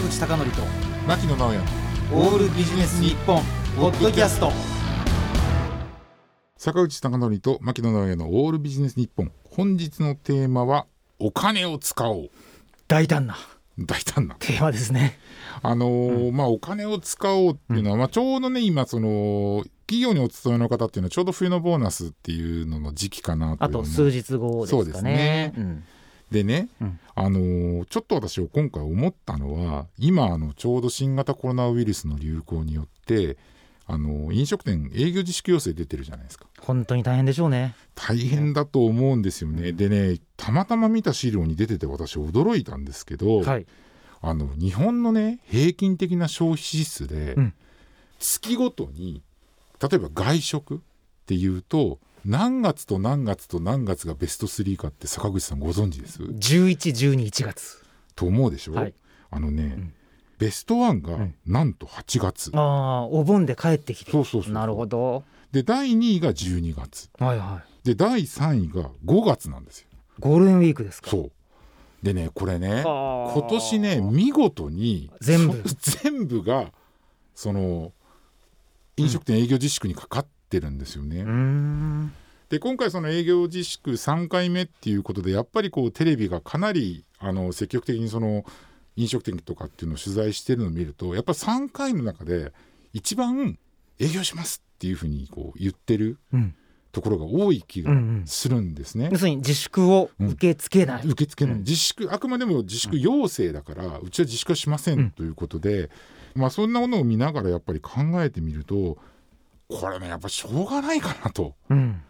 坂口孝則と牧野直哉。オールビジネス日本ポッドキャスト。坂口孝則と牧野直哉のオールビジネス日本。本日のテーマはお金を使おう。大胆な。大胆な。テーマですね。あのーまあお金を使おうっていうのは、まあちょうどね今その企業にお勤めの方っていうのはちょうど冬のボーナスっていうのの時期かなとあと数日後ですかね。そうですね。うんでね、うん。あのーちょっと私今回思ったのは今あのちょうど新型コロナウイルスの流行によってあのー飲食店営業自粛要請出てるじゃないですか。本当に大変でしょうね。大変だと思うんですよね、でねたまたま見た資料に出てて私驚いたんですけど、はい。あの日本のね平均的な消費支出で、うん。月ごとに例えば外食っていうと何月と何月と何月がベスト3かって坂口さんご存知です？1112月。と思うでしょ、はい。あのね、ん。ベストワンがうん。なんと8月、ああお盆で帰ってきて。そうそうそうなるほど。で第2位が12月。はいはい。で第3位が5月なんですよ。ゴールデンウィークですか？そう。でねこれね今今年ね見事に全部。そ 全部がその飲食店営業自粛にかかってるんですよね。で今回その営業自粛3回目っていうことでやっぱりこうテレビがかなりあの積極的にその飲食店とかっていうのを取材してるのを見るとやっぱ3回の中で一番営業しますっていうふうにこう言ってるうん。ところが多い気がうんうんするんですね。要するに自粛を受け付けない、受付のうん。自粛あくまでも自粛要請だから、うちは自粛はしませうんんということで、まあそんなものを見ながらやっぱり考えてみるとこれねやっぱしょうがないかなと。うん。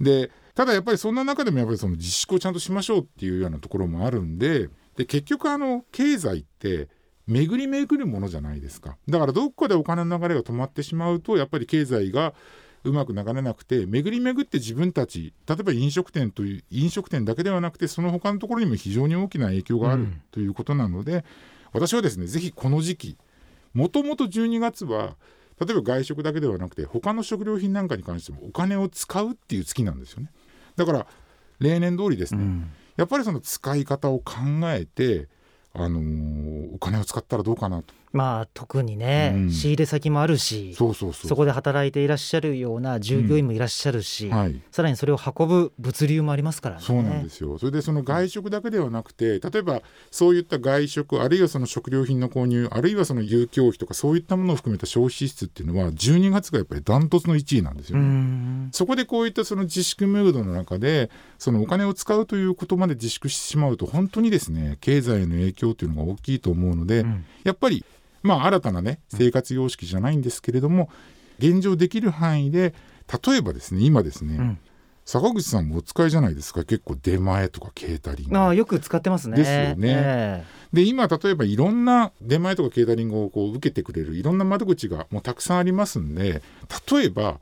でただやっぱりそんな中でもやっぱりその自粛をちゃんとしましょうっていうようなところもあるんでで結局あの経済って巡り巡るものじゃないですか。だからどこかでお金の流れが止まってしまうとやっぱり経済がうまく流れなくて巡り巡って自分たち例えば飲食店という飲食店だけではなくてその他のところにも非常に大きな影響があるうん。ということなので、私はですねぜひこの時期もともと12月は例えば外食だけではなくて他の食料品なんかに関してもお金を使うっていう月なんですよね。だから例年通りですね、うん。やっぱりその使い方を考えて、あのーお金を使ったらどうかなとまあ特にね、うん。仕入れ先もあるしそうそうそう。そこで働いていらっしゃるような従業員もいらっしゃるし、はい。さらにそれを運ぶ物流もありますからね。そうなんですよ。それでその外食だけではなくて例えばそういった外食あるいはその食料品の購入あるいはその遊興費とかそういったものを含めた消費支出っていうのは12月がやっぱりダントツの1位なんですようね。ん。そこでこういったその自粛ムードの中でそのお金を使うということまで自粛してしまうと本当にですね経済への影響というのが大きいと思うので、うん。やっぱりまあ新たなね生活様式じゃないんですけれども現状できる範囲で例えばですね今ですね、うん。坂口さんもお使いじゃないですか。結構出前とかケータリング。ああよく使ってますね。ですよね。え。で今例えばいろんな出前とかケータリングをこう受けてくれるいろんな窓口がもうたくさんありますんで例えば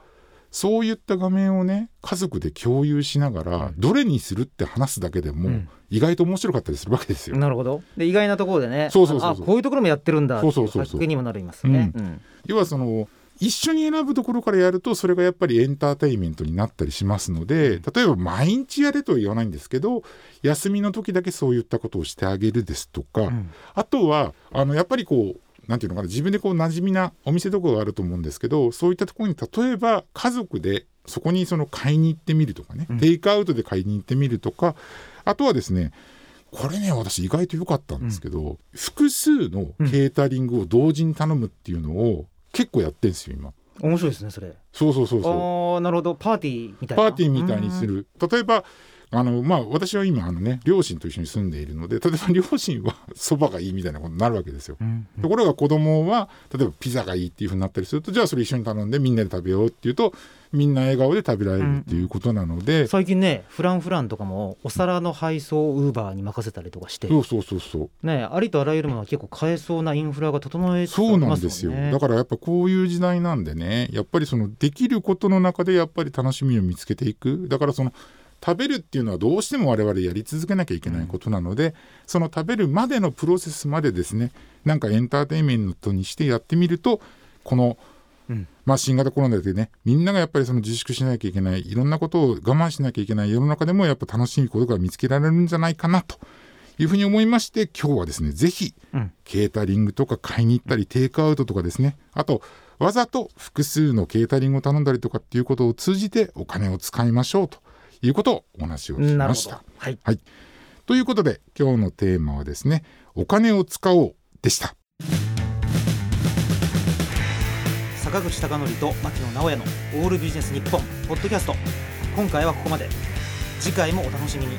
そういった画面をね家族で共有しながら、どれにするって話すだけでも、うん。意外と面白かったりするわけですよ。えなるほど。で意外なところでねそうそうそうそう。あこういうところもやってるんだっていそうそうそう。そうにもなりますね。うん。要はその一緒に選ぶところからやるとそれがやっぱりエンターテインメントになったりしますので例えば毎日やれとは言わないんですけど休みの時だけそういったことをしてあげるですとか、ん。あとはあのやっぱりこうなんていうのかな自分でこう馴染みなお店とかがあると思うんですけどそういったところに例えば家族でそこにその買いに行ってみるとかね、うん。テイクアウトで買いに行ってみるとかあとはですねこれね私意外と良かったんですけど、複数のケータリングを同時に頼むっていうのを結構やってんですよ今。面白いですねそれ。そうそうそうそう。ああなるほど。パーティーみたいな。パーティーみたいにする。例えばあのまあ私は今あのね両親と一緒に住んでいるので 例えば両親は そばがいいみたいなことになるわけですよ。うん。うん。ところが子供は例えばピザがいいっていうふうになったりするとじゃあそれ一緒に頼んでみんなで食べようっていうとみんな笑顔で食べられるっていうことなので、最近ねフランフランとかもお皿の配送をウーバーに任せたりとかして、そうそうそうそう。ね、ありとあらゆるものは結構買えそうなインフラが整えつつあそうなんですよ、だからやっぱこういう時代なんでねやっぱりそのできることの中でやっぱり楽しみを見つけていく。だからその食べるっていうのはどうしても我々やり続けなきゃいけないことなので、その食べるまでのプロセスまでですねなんかエンターテインメントにしてやってみるとこの、うん。まあ、新型コロナでねみんながやっぱりその自粛しなきゃいけないいろんなことを我慢しなきゃいけない世の中でもやっぱ楽しいことが見つけられるんじゃないかなと。いうふうに思いまして今日はですねぜひうん。ケータリングとか買いに行ったりテイクアウトとかですね。あとわざと複数のケータリングを頼んだりとかっていうことを通じてお金を使いましょうということをお話をしました。はい。ということで今日のテーマはですねお金を使おうでした。坂口孝則と牧野直哉のオールビジネス日本ポッドキャスト。今回はここまで。次回もお楽しみに